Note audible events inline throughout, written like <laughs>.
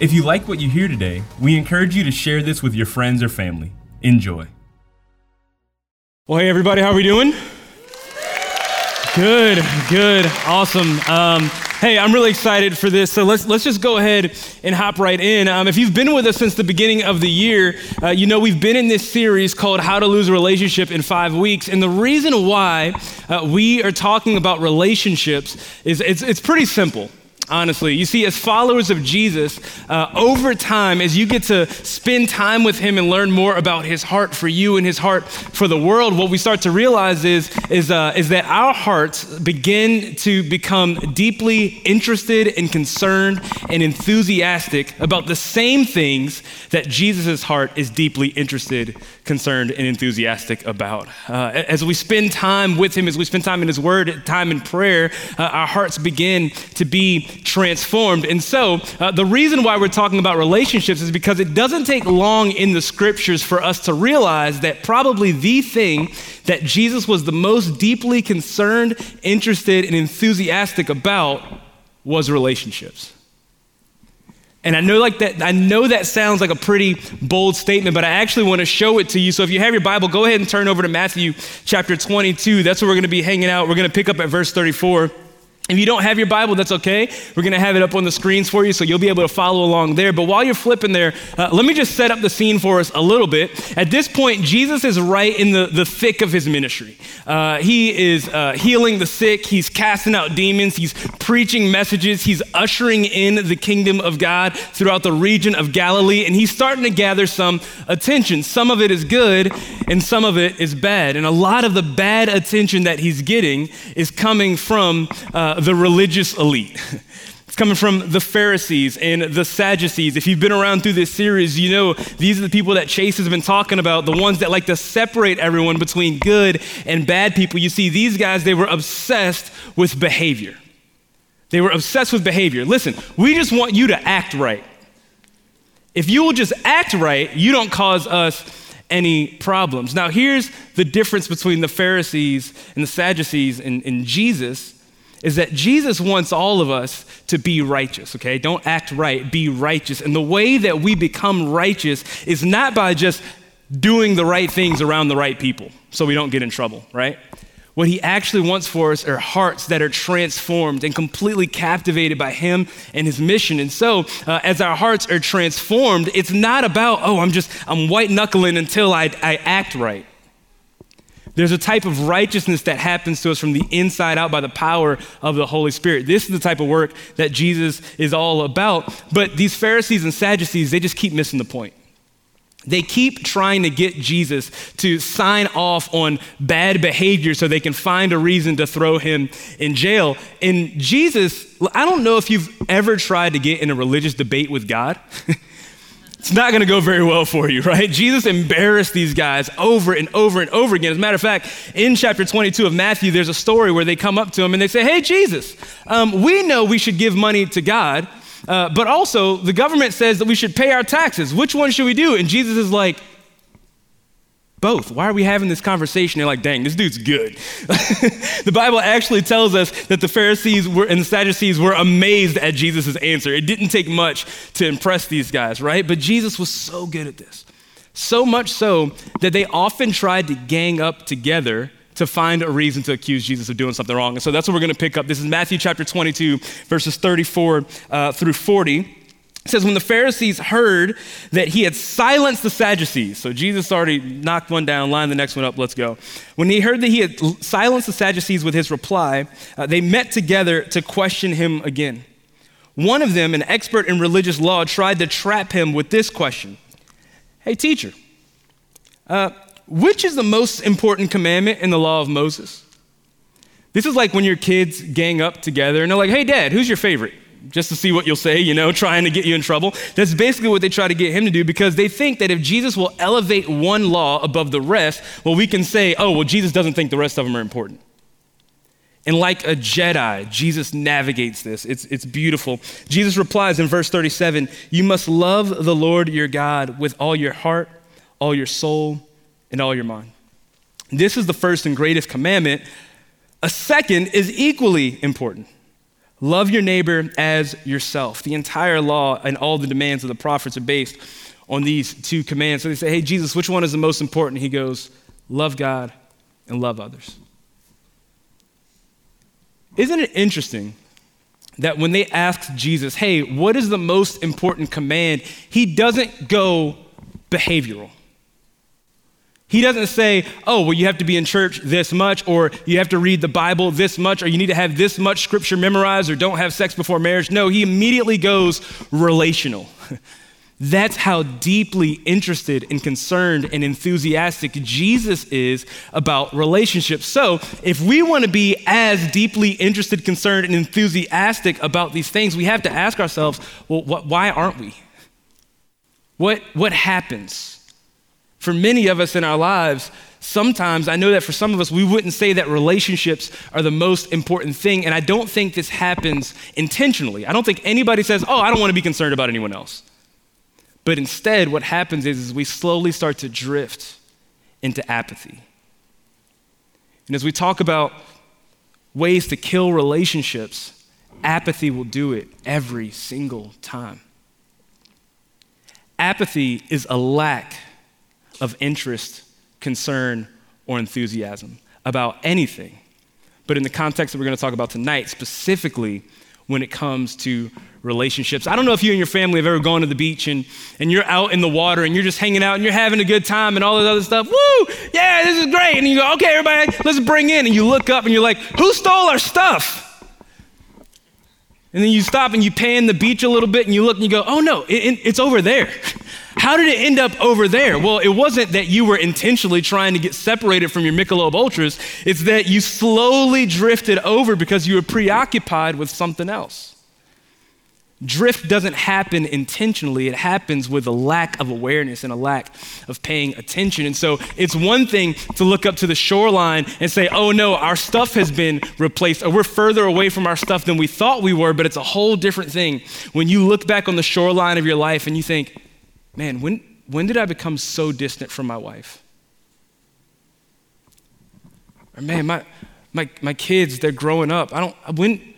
If you like what you hear today, we encourage you to share this with your friends or family. Enjoy. Well, hey, everybody, how are we doing? Good, good, awesome. Um, hey, I'm really excited for this. So let's let's just go ahead and hop right in. Um, if you've been with us since the beginning of the year, uh, you know we've been in this series called "How to Lose a Relationship in Five Weeks," and the reason why uh, we are talking about relationships is it's it's pretty simple honestly. You see, as followers of Jesus, uh, over time, as you get to spend time with Him and learn more about His heart for you and His heart for the world, what we start to realize is, is, uh, is that our hearts begin to become deeply interested and concerned and enthusiastic about the same things that Jesus' heart is deeply interested, concerned, and enthusiastic about. Uh, as we spend time with Him, as we spend time in His Word, time in prayer, uh, our hearts begin to be transformed. And so, uh, the reason why we're talking about relationships is because it doesn't take long in the scriptures for us to realize that probably the thing that Jesus was the most deeply concerned, interested, and enthusiastic about was relationships. And I know like that I know that sounds like a pretty bold statement, but I actually want to show it to you. So if you have your Bible, go ahead and turn over to Matthew chapter 22. That's where we're going to be hanging out. We're going to pick up at verse 34. If you don't have your Bible, that's okay. We're going to have it up on the screens for you so you'll be able to follow along there. But while you're flipping there, uh, let me just set up the scene for us a little bit. At this point, Jesus is right in the, the thick of his ministry. Uh, he is uh, healing the sick, he's casting out demons, he's preaching messages, he's ushering in the kingdom of God throughout the region of Galilee, and he's starting to gather some attention. Some of it is good, and some of it is bad. And a lot of the bad attention that he's getting is coming from the religious elite. It's coming from the Pharisees and the Sadducees. If you've been around through this series, you know these are the people that Chase has been talking about, the ones that like to separate everyone between good and bad people. You see, these guys, they were obsessed with behavior. They were obsessed with behavior. Listen, we just want you to act right. If you will just act right, you don't cause us any problems. Now, here's the difference between the Pharisees and the Sadducees and, and Jesus is that Jesus wants all of us to be righteous, okay? Don't act right, be righteous. And the way that we become righteous is not by just doing the right things around the right people so we don't get in trouble, right? What he actually wants for us are hearts that are transformed and completely captivated by him and his mission. And so, uh, as our hearts are transformed, it's not about, oh, I'm just, I'm white knuckling until I, I act right. There's a type of righteousness that happens to us from the inside out by the power of the Holy Spirit. This is the type of work that Jesus is all about. But these Pharisees and Sadducees, they just keep missing the point. They keep trying to get Jesus to sign off on bad behavior so they can find a reason to throw him in jail. And Jesus, I don't know if you've ever tried to get in a religious debate with God. <laughs> it's not going to go very well for you, right? Jesus embarrassed these guys over and over and over again. As a matter of fact, in chapter 22 of Matthew, there's a story where they come up to him and they say, Hey, Jesus, um, we know we should give money to God, uh, but also the government says that we should pay our taxes. Which one should we do? And Jesus is like, both. Why are we having this conversation? They're like, dang, this dude's good. <laughs> the Bible actually tells us that the Pharisees were, and the Sadducees were amazed at Jesus' answer. It didn't take much to impress these guys, right? But Jesus was so good at this. So much so that they often tried to gang up together to find a reason to accuse Jesus of doing something wrong. And so that's what we're going to pick up. This is Matthew chapter 22, verses 34 uh, through 40. It says, when the Pharisees heard that he had silenced the Sadducees, so Jesus already knocked one down, lined the next one up, let's go. When he heard that he had silenced the Sadducees with his reply, uh, they met together to question him again. One of them, an expert in religious law, tried to trap him with this question Hey, teacher, uh, which is the most important commandment in the law of Moses? This is like when your kids gang up together and they're like, Hey, dad, who's your favorite? Just to see what you'll say, you know, <laughs> trying to get you in trouble. That's basically what they try to get him to do because they think that if Jesus will elevate one law above the rest, well, we can say, oh, well, Jesus doesn't think the rest of them are important. And like a Jedi, Jesus navigates this. It's, it's beautiful. Jesus replies in verse 37 You must love the Lord your God with all your heart, all your soul, and all your mind. This is the first and greatest commandment. A second is equally important love your neighbor as yourself. The entire law and all the demands of the prophets are based on these two commands. So they say, Hey, Jesus, which one is the most important? He goes, Love God and love others. Isn't it interesting that when they asked Jesus, Hey, what is the most important command? He doesn't go behavioral. He doesn't say, oh, well, you have to be in church this much, or you have to read the Bible this much, or you need to have this much scripture memorized, or don't have sex before marriage. No, he immediately goes relational. <laughs> That's how deeply interested and concerned and enthusiastic Jesus is about relationships. So, if we want to be as deeply interested, concerned, and enthusiastic about these things, we have to ask ourselves, well, why aren't we? What, what happens? For many of us in our lives, sometimes I know that for some of us, we wouldn't say that relationships are the most important thing. And I don't think this happens intentionally. I don't think anybody says, oh, I don't want to be concerned about anyone else. But instead, what happens is, is we slowly start to drift into apathy. And as we talk about ways to kill relationships, apathy will do it every single time. Apathy is a lack of interest, concern, or enthusiasm about anything. But in the context that we're going to talk about tonight, specifically when it comes to relationships. I don't know if you and your family have ever gone to the beach and, and you're out in the water and you're just hanging out and you're having a good time and all this other stuff. Woo! Yeah, this is great. And you go, okay, everybody, let's bring in. And you look up and you're like, who stole our stuff? And then you stop and you pan the beach a little bit and you look and you go, oh no, it, it, it's over there. <laughs> How did it end up over there? Well, it wasn't that you were intentionally trying to get separated from your Michelob Ultras. It's that you slowly drifted over because you were preoccupied with something else. Drift doesn't happen intentionally, it happens with a lack of awareness and a lack of paying attention. And so it's one thing to look up to the shoreline and say, oh no, our stuff has been replaced, or we're further away from our stuff than we thought we were, but it's a whole different thing when you look back on the shoreline of your life and you think, man, when, when did I become so distant from my wife? Or man, my, my, my kids, they're growing up. I don't, when,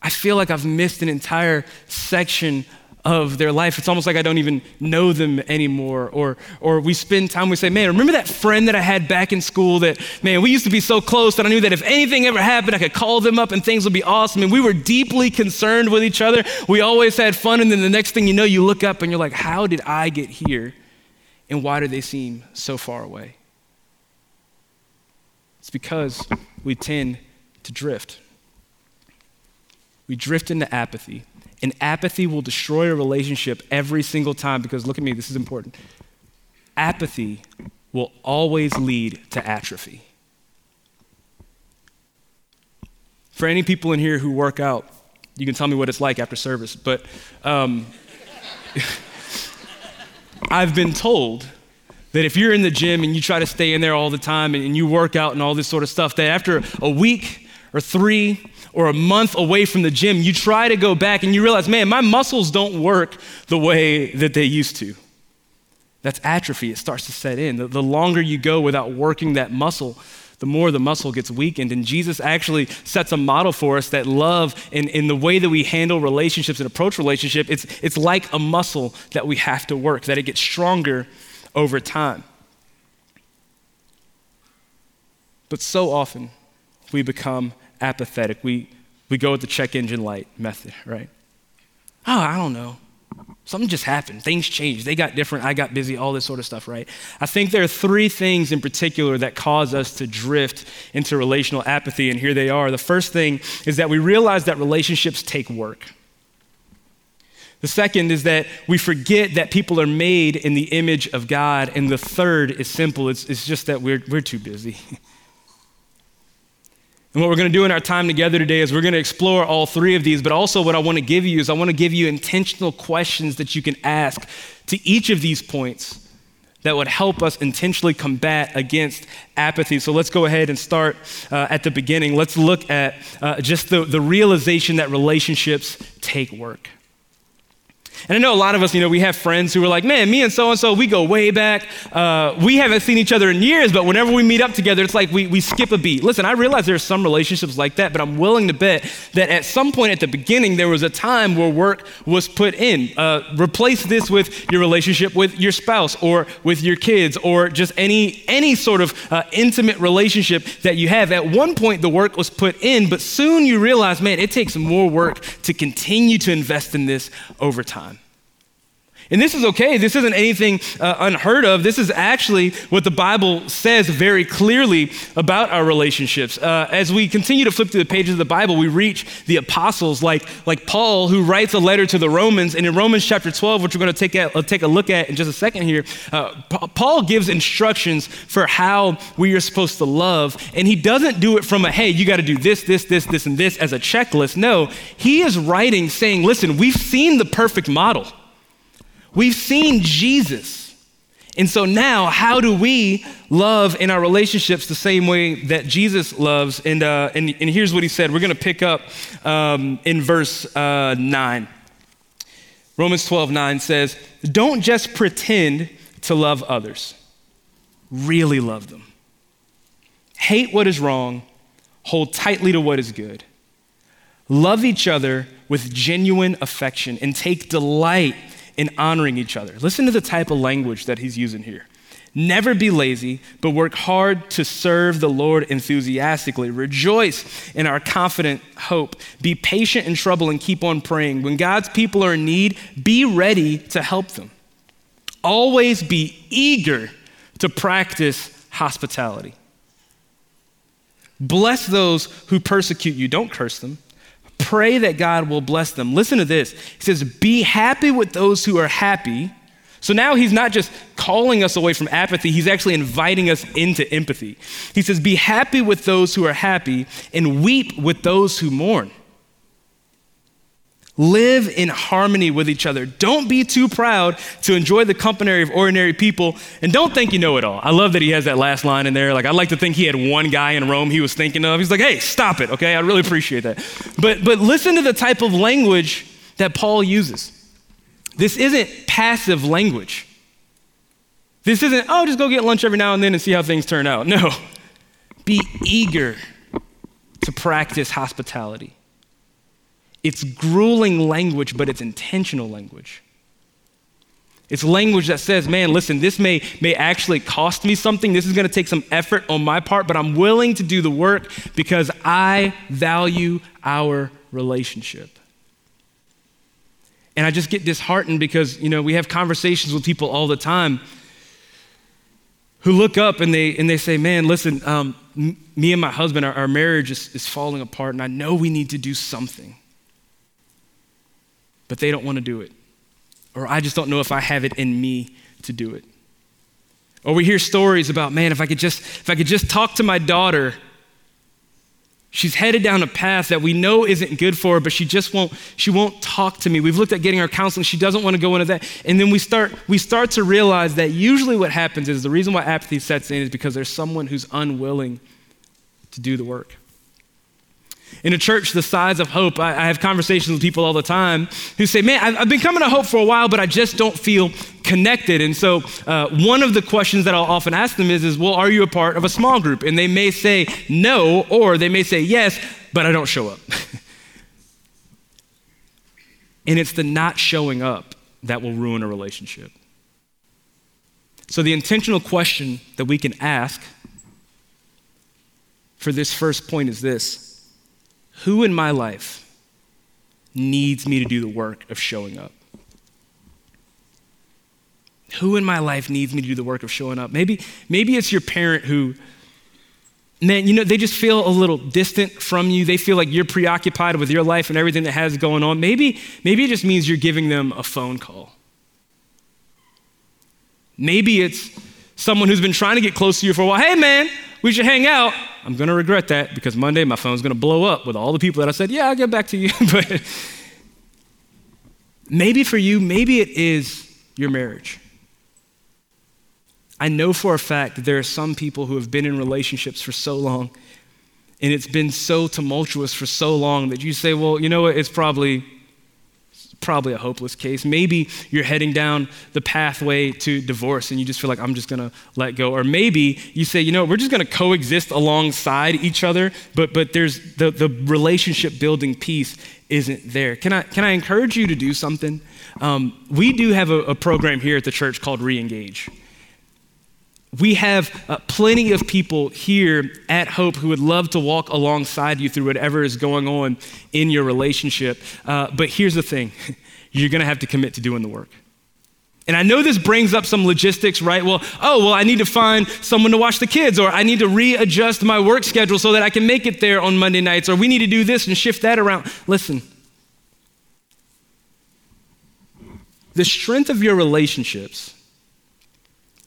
I feel like I've missed an entire section of their life. It's almost like I don't even know them anymore. Or, or we spend time, we say, man, remember that friend that I had back in school that, man, we used to be so close that I knew that if anything ever happened, I could call them up and things would be awesome. And we were deeply concerned with each other. We always had fun. And then the next thing you know, you look up and you're like, how did I get here? And why do they seem so far away? It's because we tend to drift. We drift into apathy and apathy will destroy a relationship every single time because look at me, this is important. Apathy will always lead to atrophy. For any people in here who work out, you can tell me what it's like after service, but um, <laughs> I've been told that if you're in the gym and you try to stay in there all the time and you work out and all this sort of stuff, that after a week or three or a month away from the gym, you try to go back and you realize, man, my muscles don't work the way that they used to. That's atrophy. It starts to set in. The, longer you go without working that muscle, the more the muscle gets weakened. And Jesus actually sets a model for us that love in, in the way that we handle relationships and approach relationship, it's, it's like a muscle that we have to work, that it gets stronger over time. But so often we become apathetic. We, we go with the check engine light method, right? Oh, I don't know. Something just happened. Things changed. They got different. I got busy, all this sort of stuff, right? I think there are three things in particular that cause us to drift into relational apathy, and here they are. The first thing is that we realize that relationships take work. The second is that we forget that people are made in the image of God. And the third is simple it's, it's just that we're, we're too busy. <laughs> And what we're going to do in our time together today is we're going to explore all three of these, but also what I want to give you is I want to give you intentional questions that you can ask to each of these points that would help us intentionally combat against apathy. So let's go ahead and start uh, at the beginning. Let's look at uh, just the, the realization that relationships take work. And I know a lot of us, you know, we have friends who are like, man, me and so and so, we go way back. Uh, we haven't seen each other in years, but whenever we meet up together, it's like we, we skip a beat. Listen, I realize there are some relationships like that, but I'm willing to bet that at some point at the beginning, there was a time where work was put in. Uh, replace this with your relationship with your spouse or with your kids or just any, any sort of uh, intimate relationship that you have. At one point, the work was put in, but soon you realize, man, it takes more work to continue to invest in this over time. And this is okay. This isn't anything uh, unheard of. This is actually what the Bible says very clearly about our relationships. Uh, as we continue to flip through the pages of the Bible, we reach the apostles like, like Paul, who writes a letter to the Romans. And in Romans chapter 12, which we're going to take a, uh, take a look at in just a second here, uh, Paul gives instructions for how we are supposed to love. And he doesn't do it from a, hey, you got to do this, this, this, this, and this as a checklist. No, he is writing saying, listen, we've seen the perfect model. We've seen Jesus. And so now, how do we love in our relationships the same way that Jesus loves? And, uh, and, and here's what he said. We're going to pick up um, in verse uh, 9. Romans 12, 9 says, Don't just pretend to love others, really love them. Hate what is wrong, hold tightly to what is good. Love each other with genuine affection and take delight in honoring each other. Listen to the type of language that he's using here. Never be lazy, but work hard to serve the Lord enthusiastically. Rejoice in our confident hope. Be patient in trouble and keep on praying. When God's people are in need, be ready to help them. Always be eager to practice hospitality. Bless those who persecute you, don't curse them. Pray that God will bless them. Listen to this. He says, Be happy with those who are happy. So now he's not just calling us away from apathy, he's actually inviting us into empathy. He says, Be happy with those who are happy and weep with those who mourn. Live in harmony with each other. Don't be too proud to enjoy the company of ordinary people, and don't think you know it all. I love that he has that last line in there. Like, I like to think he had one guy in Rome he was thinking of. He's like, hey, stop it, okay? I really appreciate that. But, but listen to the type of language that Paul uses. This isn't passive language. This isn't, oh, just go get lunch every now and then and see how things turn out. No. <laughs> Be eager to practice hospitality. It's grueling language, but it's intentional language. It's language that says, man, listen, this may, may actually cost me something. This is going to take some effort on my part, but I'm willing to do the work because I value our relationship. And I just get disheartened because, you know, we have conversations with people all the time who look up and they, and they say, man, listen, um, m- me and my husband, our, our marriage is, is falling apart, and I know we need to do something but they don't want to do it. Or I just don't know if I have it in me to do it. Or we hear stories about, man, if I could just if I could just talk to my daughter, she's headed down a path that we know isn't good for her, but she just won't she won't talk to me. We've looked at getting her counseling, she doesn't want to go into that. And then we start we start to realize that usually what happens is the reason why apathy sets in is because there's someone who's unwilling to do the work. In a church the size of Hope, I, I have conversations with people all the time who say, Man, I've, I've, been coming to Hope for a while, but I just don't feel connected. And so, uh, one of the questions that I'll often ask them is, is, Well, are you a part of a small group? And they may say no, or they may say yes, but I don't show up. <laughs> and it's the not showing up that will ruin a relationship. So, the intentional question that we can ask for this first point is this who in my life needs me to do the work of showing up? Who in my life needs me to do the work of showing up? Maybe, maybe it's your parent who, man, you know, they just feel a little distant from you. They feel like you're preoccupied with your life and everything that has going on. Maybe, maybe it just means you're giving them a phone call. Maybe it's someone who's been trying to get close to you for a while. Hey, man, we should hang out I'm going to regret that because Monday my phone's going to blow up with all the people that I said, yeah, I'll get back to you. <laughs> but maybe for you, maybe it is your marriage. I know for a fact that there are some people who have been in relationships for so long and it's been so tumultuous for so long that you say, well, you know what, it's probably probably a hopeless case. Maybe you're heading down the pathway to divorce and you just feel like I'm just going to let go. Or maybe you say, you know, we're just going to coexist alongside each other, but but there's the the relationship building piece isn't there. Can I can I encourage you to do something? Um, we do have a, a program here at the church called Reengage we have uh, plenty of people here at Hope who would love to walk alongside you through whatever is going on in your relationship. Uh, but here's the thing <laughs> you're going to have to commit to doing the work. And I know this brings up some logistics, right? Well, oh, well, I need to find someone to watch the kids, or I need to readjust my work schedule so that I can make it there on Monday nights, or we need to do this and shift that around. Listen, the strength of your relationships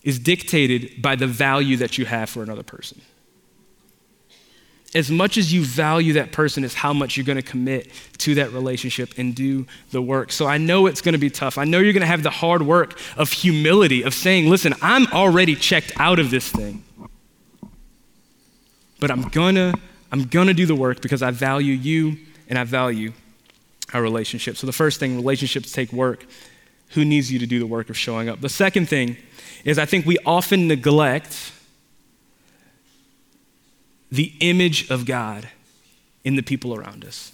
is dictated by the value that you have for another person. As much as you value that person is how much you're going to commit to that relationship and do the work. So I know it's going to be tough. I know you're going to have the hard work of humility, of saying, listen, I'm already checked out of this thing. But I'm going to I'm going to do the work because I value you and I value our relationship. So the first thing, relationships take work. Who needs you to do the work of showing up? The second thing is I think we often neglect the image of God in the people around us.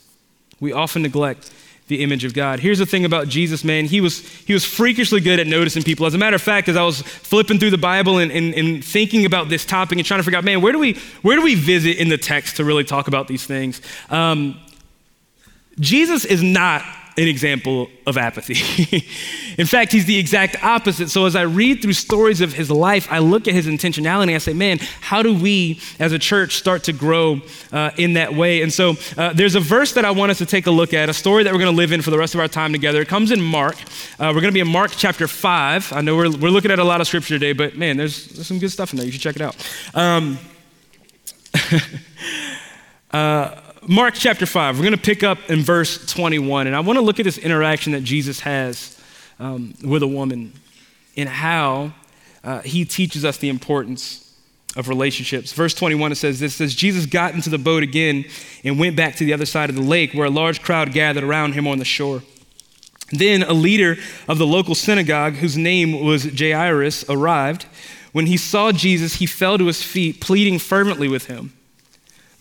We often neglect the image of God. Here's the thing about Jesus, man. He was, he was freakishly good at noticing people. As a matter of fact, as I was flipping through the Bible and, and, and thinking about this topic and trying to figure out, man, where do we, where do we visit in the text to really talk about these things? Um, Jesus is not an example of apathy. <laughs> in fact, he's the exact opposite. So as I read through stories of his life, I look at his intentionality. And I say, man, how do we as a church start to grow uh, in that way? And so uh, there's a verse that I want us to take a look at, a story that we're going to live in for the rest of our time together. It comes in Mark. Uh, we're going to be in Mark chapter 5. I know we're, we're looking at a lot of scripture today, but man, there's, there's some good stuff in there. You should check it out. Um, <laughs> uh, Mark chapter 5, we're going to pick up in verse 21. And I want to look at this interaction that Jesus has um, with a woman and how uh, he teaches us the importance of relationships. Verse 21, it says this says, Jesus got into the boat again and went back to the other side of the lake where a large crowd gathered around him on the shore. Then a leader of the local synagogue, whose name was Jairus, arrived. When he saw Jesus, he fell to his feet, pleading fervently with him.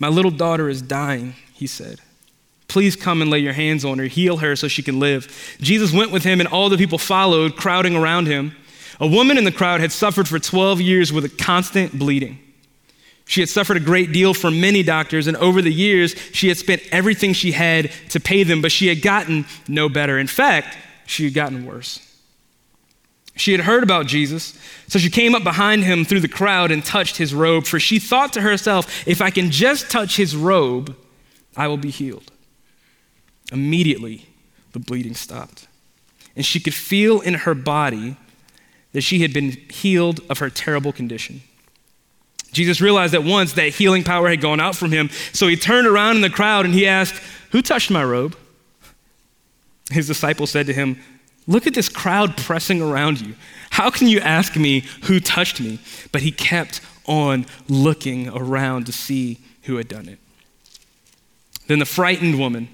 My little daughter is dying, he said. Please come and lay your hands on her, heal her so she can live. Jesus went with him, and all the people followed, crowding around him. A woman in the crowd had suffered for 12 years with a constant bleeding. She had suffered a great deal from many doctors, and over the years, she had spent everything she had to pay them, but she had gotten no better. In fact, she had gotten worse. She had heard about Jesus, so she came up behind him through the crowd and touched his robe, for she thought to herself, if I can just touch his robe, I will be healed. Immediately, the bleeding stopped, and she could feel in her body that she had been healed of her terrible condition. Jesus realized at once that healing power had gone out from him, so he turned around in the crowd and he asked, Who touched my robe? His disciples said to him, Look at this crowd pressing around you. How can you ask me who touched me? But he kept on looking around to see who had done it. Then the frightened woman,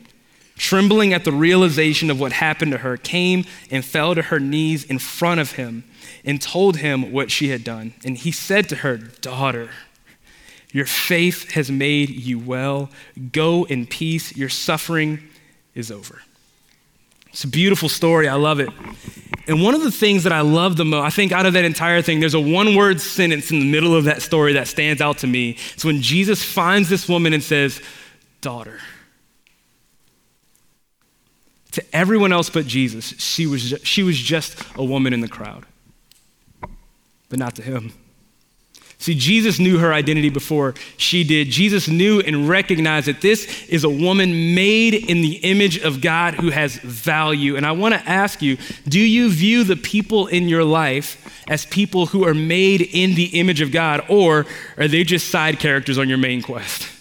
trembling at the realization of what happened to her, came and fell to her knees in front of him and told him what she had done. And he said to her, Daughter, your faith has made you well. Go in peace. Your suffering is over. It's a beautiful story. I love it. And one of the things that I love the most, I think out of that entire thing, there's a one word sentence in the middle of that story that stands out to me. It's when Jesus finds this woman and says, Daughter. To everyone else but Jesus, she was, she was just a woman in the crowd, but not to him. See, Jesus knew her identity before she did. Jesus knew and recognized that this is a woman made in the image of God who has value. And I want to ask you do you view the people in your life as people who are made in the image of God, or are they just side characters on your main quest?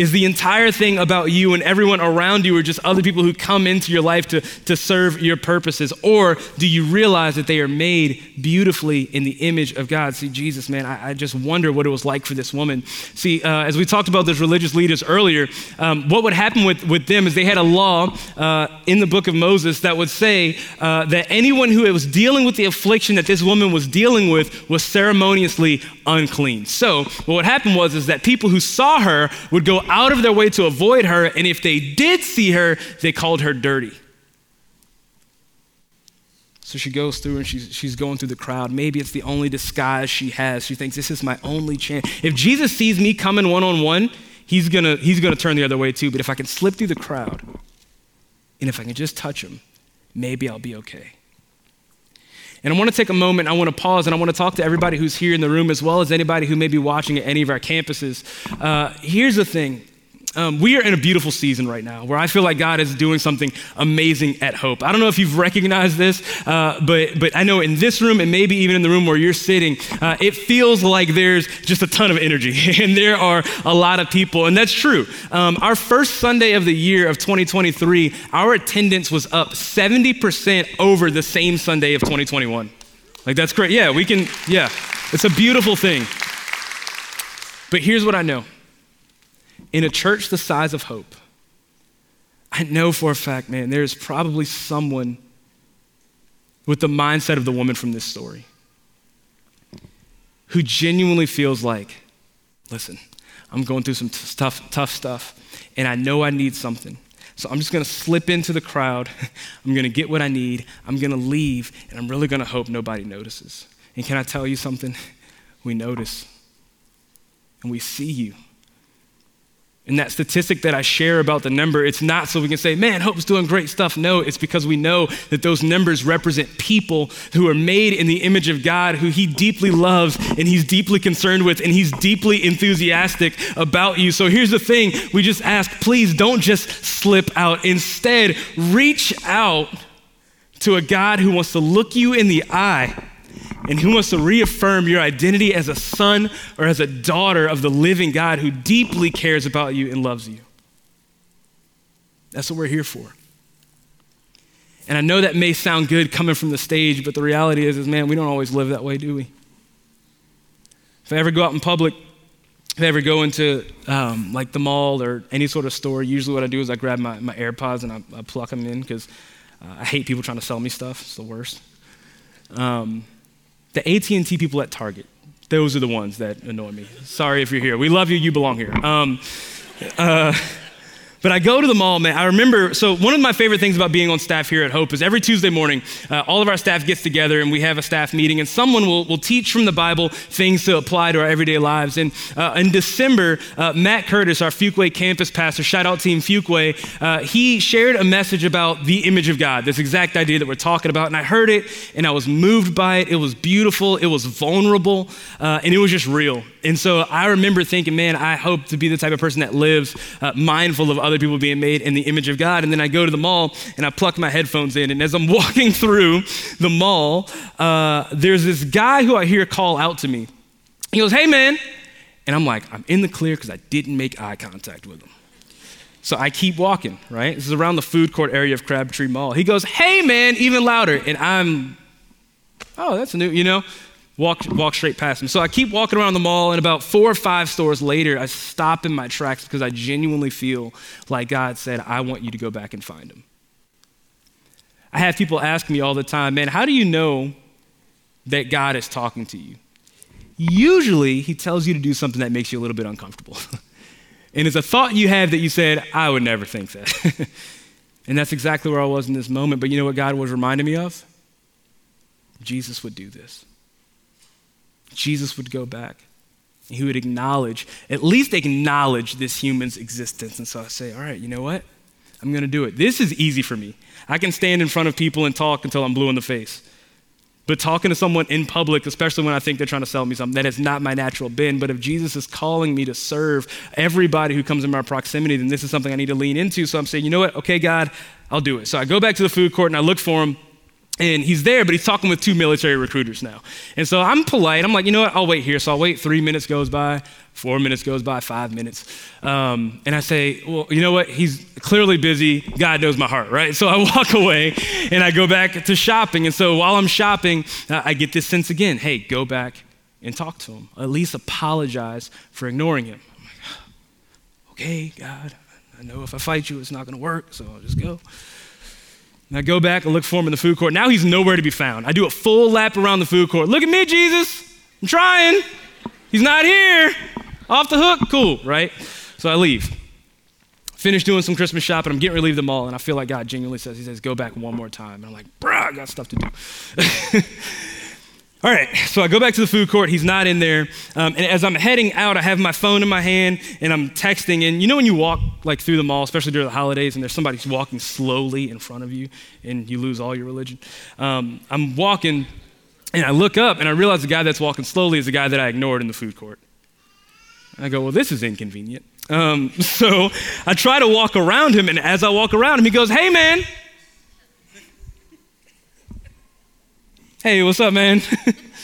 Is the entire thing about you and everyone around you are just other people who come into your life to, to serve your purposes? Or do you realize that they are made beautifully in the image of God? See, Jesus, man, I, I just wonder what it was like for this woman. See, uh, as we talked about those religious leaders earlier, um, what would happen with, with them is they had a law uh, in the book of Moses that would say uh, that anyone who was dealing with the affliction that this woman was dealing with was ceremoniously unclean. So what would happen was is that people who saw her would go out of their way to avoid her, and if they did see her, they called her dirty. So she goes through and she's, she's going through the crowd. Maybe it's the only disguise she has. She thinks, this is my only chance. If Jesus sees me coming one on one, he's gonna, he's gonna turn the other way too. But if I can slip through the crowd, and if I can just touch him, maybe I'll be okay. And I want to take a moment, I want to pause, and I want to talk to everybody who's here in the room, as well as anybody who may be watching at any of our campuses. Uh, here's the thing um, we are in a beautiful season right now where I feel like God is doing something amazing at Hope. I don't know if you've recognized this, uh, but, but I know in this room and maybe even in the room where you're sitting, uh, it feels like there's just a ton of energy <laughs> and there are a lot of people. And that's true. Um, our first Sunday of the year of 2023, our attendance was up 70% over the same Sunday of 2021. Like, that's great. Yeah, we can, yeah, it's a beautiful thing. But here's what I know in a church the size of Hope, I know for a fact, man, there's probably someone with the mindset of the woman from this story who genuinely feels like, listen, I'm going through some tough, tough stuff, and I know I need something. So I'm just going to slip into the crowd. <laughs> I'm going to get what I need. I'm going to leave, and I'm really going to hope nobody notices. And can I tell you something? <laughs> We notice, and we see you. And that statistic that I share about the number, it's not so we can say, man, Hope's doing great stuff. No, it's because we know that those numbers represent people who are made in the image of God, who He deeply loves and He's deeply concerned with, and He's deeply enthusiastic about you. So here's the thing we just ask, please don't just slip out. Instead, reach out to a God who wants to look you in the eye and who wants to reaffirm your identity as a son or as a daughter of the living God who deeply cares about you and loves you. That's what we're here for. And I know that may sound good coming from the stage, but the reality is, is man, we don't always live that way, do we? If I ever go out in public, if I ever go into um, like the mall or any sort of store, usually what I do is I grab my, my AirPods and I, I pluck them in because uh, I hate people trying to sell me stuff. It's the worst. Um, the AT&T people at Target, those are the ones that annoy me. Sorry if you're here. We love you. You belong here. Um, uh, but I go to the mall, man. I remember, so one of my favorite things about being on staff here at Hope is every Tuesday morning, uh, all of our staff gets together and we have a staff meeting, and someone will, will teach from the Bible things to apply to our everyday lives. And uh, in December, uh, Matt Curtis, our Fuquay campus pastor, shout out to Team Fuquay, uh, he shared a message about the image of God, this exact idea that we're talking about. And I heard it and I was moved by it. It was beautiful, it was vulnerable, uh, and it was just real. And so I remember thinking, man, I hope to be the type of person that lives uh, mindful of other people being made in the image of God. And then I go to the mall and I pluck my headphones in. And as I'm <laughs> walking through the mall, uh, there's this guy who I hear call out to me. He goes, hey, man. And I'm like, I'm in the clear because I didn't make eye contact with him. So I keep walking, right? This is around the food court area of Crabtree Mall. He goes, hey, man, even louder. And I'm, oh, that's new, you know? Walk, walk straight past him. So I keep walking around the mall, and about four or five stores later, I stop in my tracks because I genuinely feel like God said, I want you to go back and find him. I have people ask me all the time, man, how do you know that God is talking to you? Usually, he tells you to do something that makes you a little bit uncomfortable. <laughs> and it's a thought you have that you said, I would never think that. <laughs> and that's exactly where I was in this moment. But you know what God was reminding me of? Jesus would do this. Jesus would go back. He would acknowledge, at least acknowledge this human's existence. And so I say, all right, you know what? I'm going to do it. This is easy for me. I can stand in front of people and talk until I'm blue in the face. but talking to someone in public, especially when I think they're trying to sell me something, that is not my natural bend. But if Jesus is calling me to serve everybody who comes in my proximity, then this is something I need to lean into. So I'm saying, you know what? Okay, God, I'll do it. So I go back to the food court and I look for him. And he's there, but he's talking with two military recruiters now. And so I'm polite. I'm like, you know what? I'll wait here. So I'll wait. Three minutes goes by, four minutes goes by, five minutes. Um, and I say, well, you know what? He's clearly busy. God knows my heart, right? So I <laughs> walk away and I go back to shopping. And so while I'm shopping, uh, I get this sense again hey, go back and talk to him. At least apologize for ignoring him. I'm like, okay, God, I know if I fight you, it's not going to work, so I'll just go. And I go back and look for him in the food court. Now he's nowhere to be found. I do a full lap around the food court. Look at me, Jesus. I'm trying. He's not here. Off the hook. Cool, right? So I leave. Finish doing some Christmas shopping. I'm getting ready to leave the mall, and I feel like God genuinely says, He says, go back one more time. And I'm like, bruh, I got stuff to do. <laughs> All right, so I go back to the food court. He's not in there. Um, and as I'm heading out, I have my phone in my hand and I'm texting. And you know when you walk like through the mall, especially during the holidays, and there's somebody walking slowly in front of you and you lose all your religion? Um, I'm walking and I look up and I realize the guy that's walking slowly is the guy that I ignored in the food court. I go, well, this is inconvenient. Um, <laughs> so I try to walk around him, and as I walk around him, he goes, hey, man, Hey, what's up, man?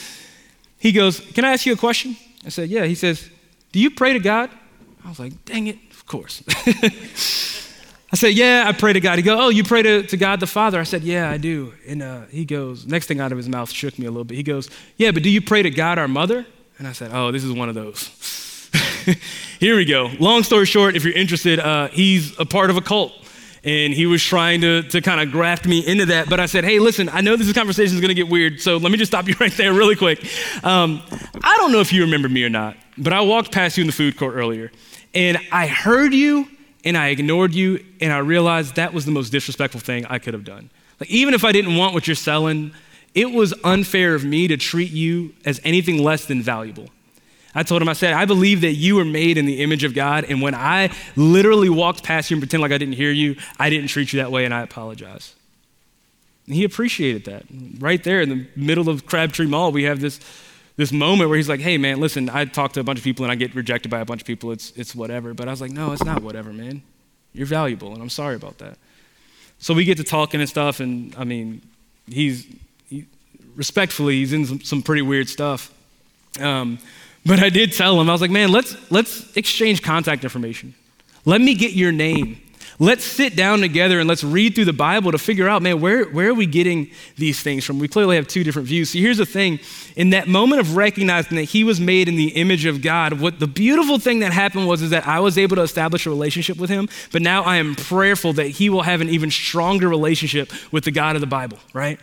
<laughs> he goes, Can I ask you a question? I said, Yeah. He says, Do you pray to God? I was like, Dang it, of course. <laughs> I said, Yeah, I pray to God. He goes, Oh, you pray to, to God the Father? I said, Yeah, I do. And uh, he goes, Next thing out of his mouth shook me a little bit. He goes, Yeah, but do you pray to God our mother? And I said, Oh, this is one of those. <laughs> Here we go. Long story short, if you're interested, uh, he's a part of a cult and he was trying to, to kind of graft me into that. But I said, hey, listen, I know this conversation is going to get weird, so let me just stop you <laughs> right there really quick. Um, I don't know if you remember me or not, but I walked past you in the food court earlier, and I heard you, and I ignored you, and I realized that was the most disrespectful thing I could have done. Like, even if I didn't want what you're selling, it was unfair of me to treat you as anything less than valuable. I told him, I said, I believe that you were made in the image of God. And when I literally walked past you and pretend like I didn't hear you, I didn't treat you that way and I apologize. And he appreciated that. Right there in the middle of Crabtree Mall, we have this, this moment where he's like, hey, man, listen, I talk to a bunch of people and I get rejected by a bunch of people. It's, it's whatever. But I was like, no, it's not whatever, man. You're valuable, and I'm sorry about that. So we get to talking and stuff, and I mean, he's he, respectfully, he's in some, some pretty weird stuff. Um, but I did tell him, I was like, man, let's, let's exchange contact information. Let me get your name. Let's sit down together and let's read through the Bible to figure out, man, where, where are we getting these things from? We clearly have two different views. See, here's the thing. In that moment of recognizing that he was made in the image of God, what the beautiful thing that happened was is that I was able to establish a relationship with him, but now I am prayerful that he will have an even stronger relationship with the God of the Bible, right?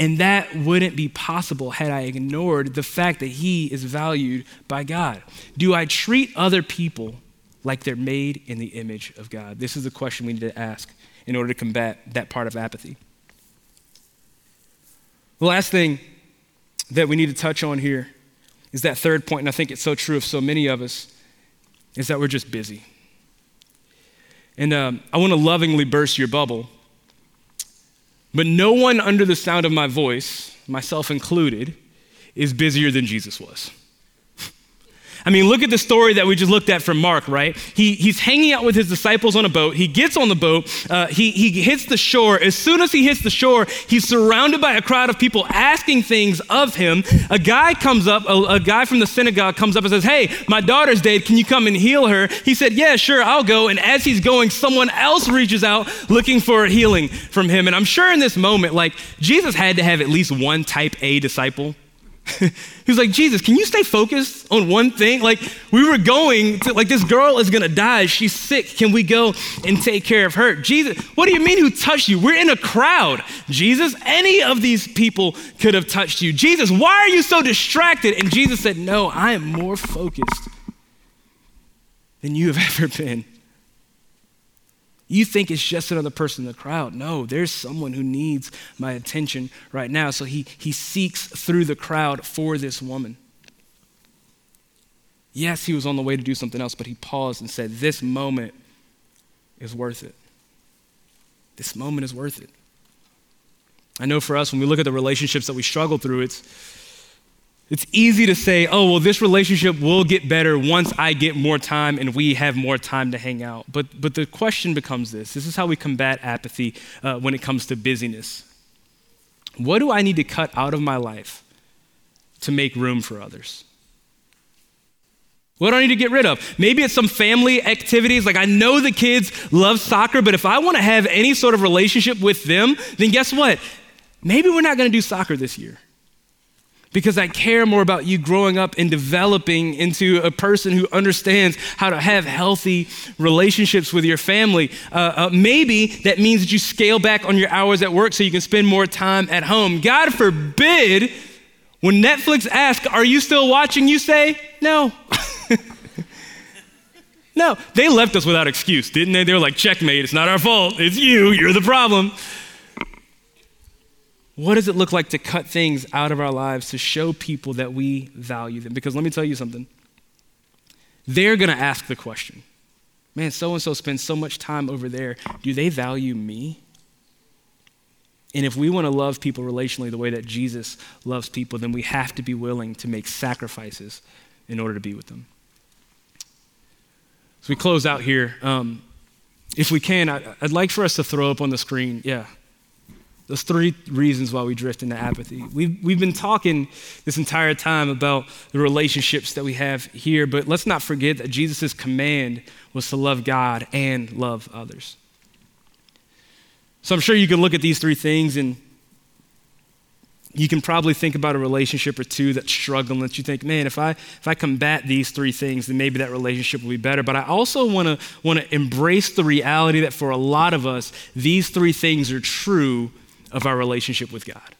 And that wouldn't be possible had I ignored the fact that he is valued by God. Do I treat other people like they're made in the image of God? This is the question we need to ask in order to combat that part of apathy. The last thing that we need to touch on here is that third point, and I think it's so true of so many of us, is that we're just busy. And um, I want to lovingly burst your bubble but no one under the sound of my voice, myself included, is busier than Jesus was. I mean, look at the story that we just looked at from Mark, right? He, he's hanging out with his disciples on a boat. He gets on the boat. Uh, he, he hits the shore. As soon as he hits the shore, he's surrounded by a crowd of people asking things of him. A guy comes up, a, a guy from the synagogue comes up and says, Hey, my daughter's dead. Can you come and heal her? He said, Yeah, sure, I'll go. And as he's going, someone else reaches out looking for healing from him. And I'm sure in this moment, like, Jesus had to have at least one type A disciple <laughs> he was like, Jesus, can you stay focused on one thing? Like, we were going to, like, this girl is gonna die. She's sick. Can we go and take care of her? Jesus, what do you mean who touched you? We're in a crowd. Jesus, any of these people could have touched you. Jesus, why are you so distracted? And Jesus said, No, I am more focused than you have <laughs> ever been. You think it's just another person in the crowd. No, there's someone who needs my attention right now. So he, he seeks through the crowd for this woman. Yes, he was on the way to do something else, but he paused and said, This moment is worth it. This moment is worth it. I know for us, when we look at the relationships that we struggle through, it's, it's easy to say, oh, well, this relationship will get better once I get more time and we have more time to hang out. But, but the question becomes this this is how we combat apathy uh, when it comes to busyness. What do I need to cut out of my life to make room for others? What do I need to get rid of? Maybe it's some family activities. Like I know the kids love soccer, but if I want to have any sort of relationship with them, then guess what? Maybe we're not going to do soccer this year. Because I care more about you growing up and developing into a person who understands how to have healthy relationships with your family. Uh, uh, maybe that means that you scale back on your hours at work so you can spend more time at home. God forbid, when Netflix asks, Are you still watching? You say, No. <laughs> no, they left us without excuse, didn't they? They were like, checkmate, it's not our fault, it's you, you're the problem. What does it look like to cut things out of our lives to show people that we value them? Because let me tell you something. They're going to ask the question man, so and so spends so much time over there. Do they value me? And if we want to love people relationally the way that Jesus loves people, then we have to be willing to make sacrifices in order to be with them. So we close out here. Um, if we can, I, would like for us to throw up on the screen, yeah, those three reasons why we drift into apathy. We've, we've been talking this entire time about the relationships that we have here, but let's not forget that Jesus' command was to love God and love others. So I'm sure you can look at these three things and you can probably think about a relationship or two that's struggling that you think, man, if I if I combat these three things, then maybe that relationship will be better. But I also want to want to embrace the reality that for a lot of us, these three things are true of our relationship with God.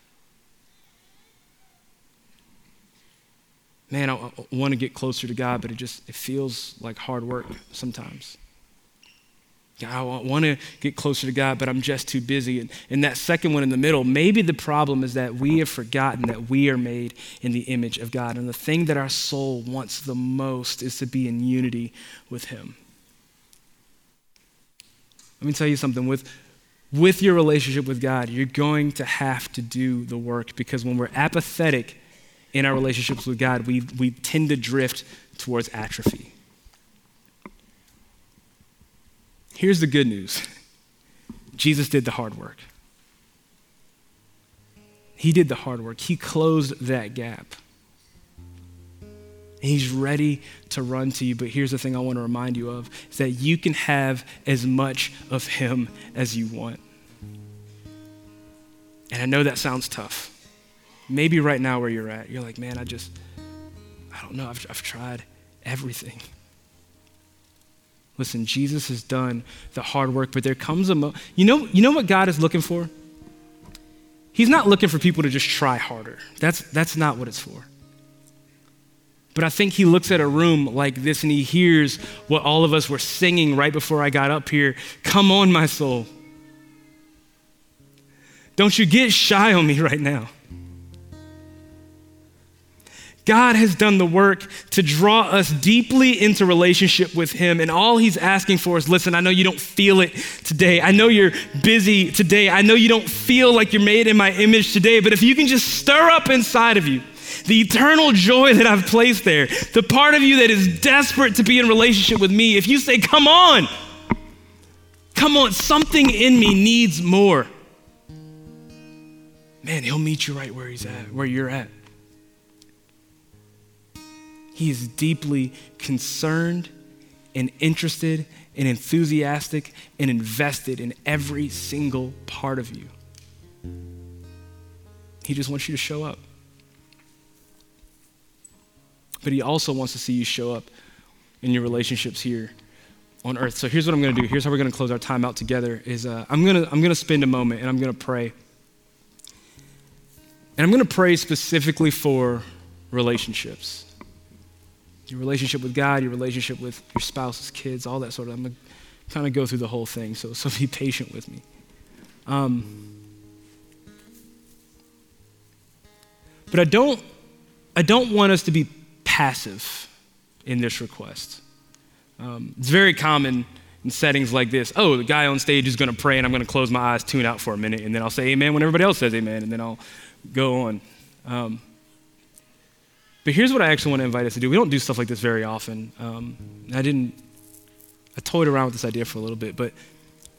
Man, I, I want to get closer to God, but it just it feels like hard work sometimes. I want to get closer to God, but I'm just too busy. And, and that second one in the middle, maybe the problem is that we have forgotten that we are made in the image of God. And the thing that our soul wants the most is to be in unity with Him. Let me tell you something with, with your relationship with God, you're going to have to do the work because when we're apathetic in our relationships with God, we, we tend to drift towards atrophy. Here's the good news Jesus did the hard work. He did the hard work, He closed that gap. He's ready to run to you. But here's the thing I want to remind you of is that you can have as much of him as you want. And I know that sounds tough. Maybe right now where you're at, you're like, man, I just, I don't know, I've, I've tried everything. Listen, Jesus has done the hard work, but there comes a moment. You know, you know what God is looking for? He's not looking for people to just try harder. That's, that's not what it's for. But I think he looks at a room like this and he hears what all of us were singing right before I got up here Come on, my soul. Don't you get shy on me right now. God has done the work to draw us deeply into relationship with Him. And all He's asking for is listen, I know you don't feel it today. I know you're busy today. I know you don't feel like you're made in my image today. But if you can just stir up inside of you the eternal joy that I've placed there, the part of you that is desperate to be in relationship with me, if you say, come on, come on, something in me needs more, man, He'll meet you right where He's at, where you're at. He is deeply concerned and interested and enthusiastic and invested in every single part of you. He just wants you to show up. But he also wants to see you show up in your relationships here on earth. So here's what I'm going to do. Here's how we're going to close our time out together is uh, I'm going to I'm going to spend a moment and I'm going to pray. And I'm going to pray specifically for relationships your relationship with God, your relationship with your spouse's kids, all that sort of. I'm gonna kind of go through the whole thing, so so be patient with me. Um, but I don't I don't want us to be passive in this request. Um, it's very common in settings like this. Oh, the guy on stage is going to pray, and I'm going to close my eyes, tune out for a minute, and then I'll say amen when everybody else says amen, and then I'll go on. Um, but here's what I actually want to invite us to do. We don't do stuff like this very often. Um, I didn't, I toyed around with this idea for a little bit, but,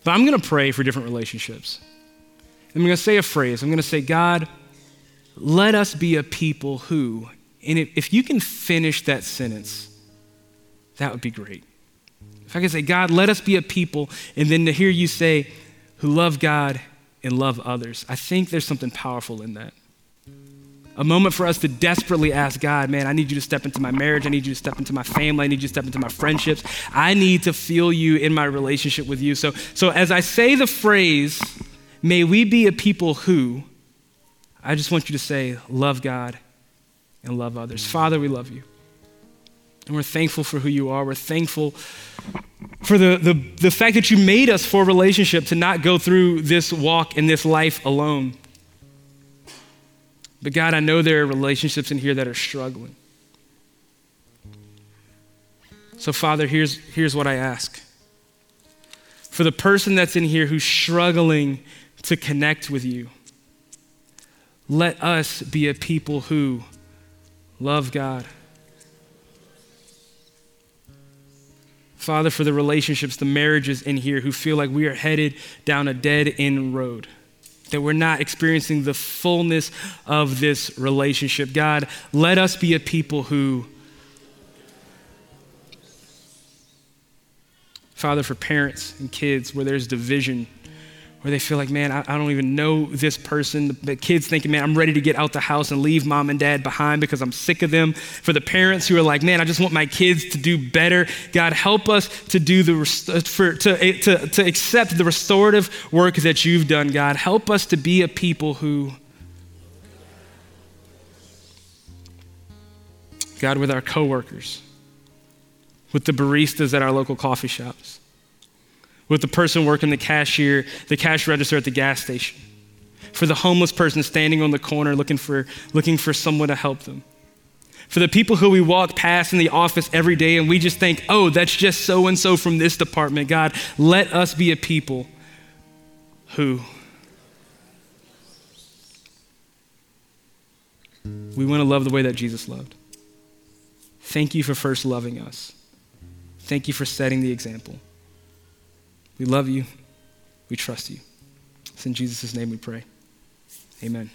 but I'm going to pray for different relationships. I'm going to say a phrase. I'm going to say, God, let us be a people who, and if, you can finish that sentence, that would be great. If I could say, God, let us be a people, and then to hear you say, who love God and love others, I think there's something powerful in that. A moment for us to desperately ask God, man, I need you to step into my marriage. I need you to step into my family. I need you to step into my friendships. I need to feel you in my relationship with you. So, so as I say the phrase, may we be a people who, I just want you to say, love God and love others. Father, we love you. And we're thankful for who you are. We're thankful for the, the, the fact that you made us for a relationship to not go through this walk in this life alone. But God, I know there are relationships in here that are struggling. So, Father, here's, here's what I ask. For the person that's in here who's struggling to connect with you, let us be a people who love God. Father, for the relationships, the marriages in here who feel like we are headed down a dead end road that we're not experiencing the fullness of this relationship. God, let us be a people who, Father, for parents and kids where there's division where they feel like, man, I, I, don't even know this person. The kids thinking, man, I'm ready to get out the house and leave mom and dad behind because I'm sick of them. For the parents who are like, man, I just want my kids to do better. God, help us to do the uh, for to, to, to accept the restorative work that you've done. God, help us to be a people who. God, with our coworkers, with the baristas at our local coffee shops, with the person working the cashier, the cash register at the gas station, for the homeless person standing on the corner looking for, looking for someone to help them, for the people who we walk past in the office every day and we just think, oh, that's just so and so from this department. God, let us be a people who we want to love the way that Jesus loved. Thank you for first loving us. Thank you for setting the example. We love you. We trust you. It's in Jesus' name we pray. Amen.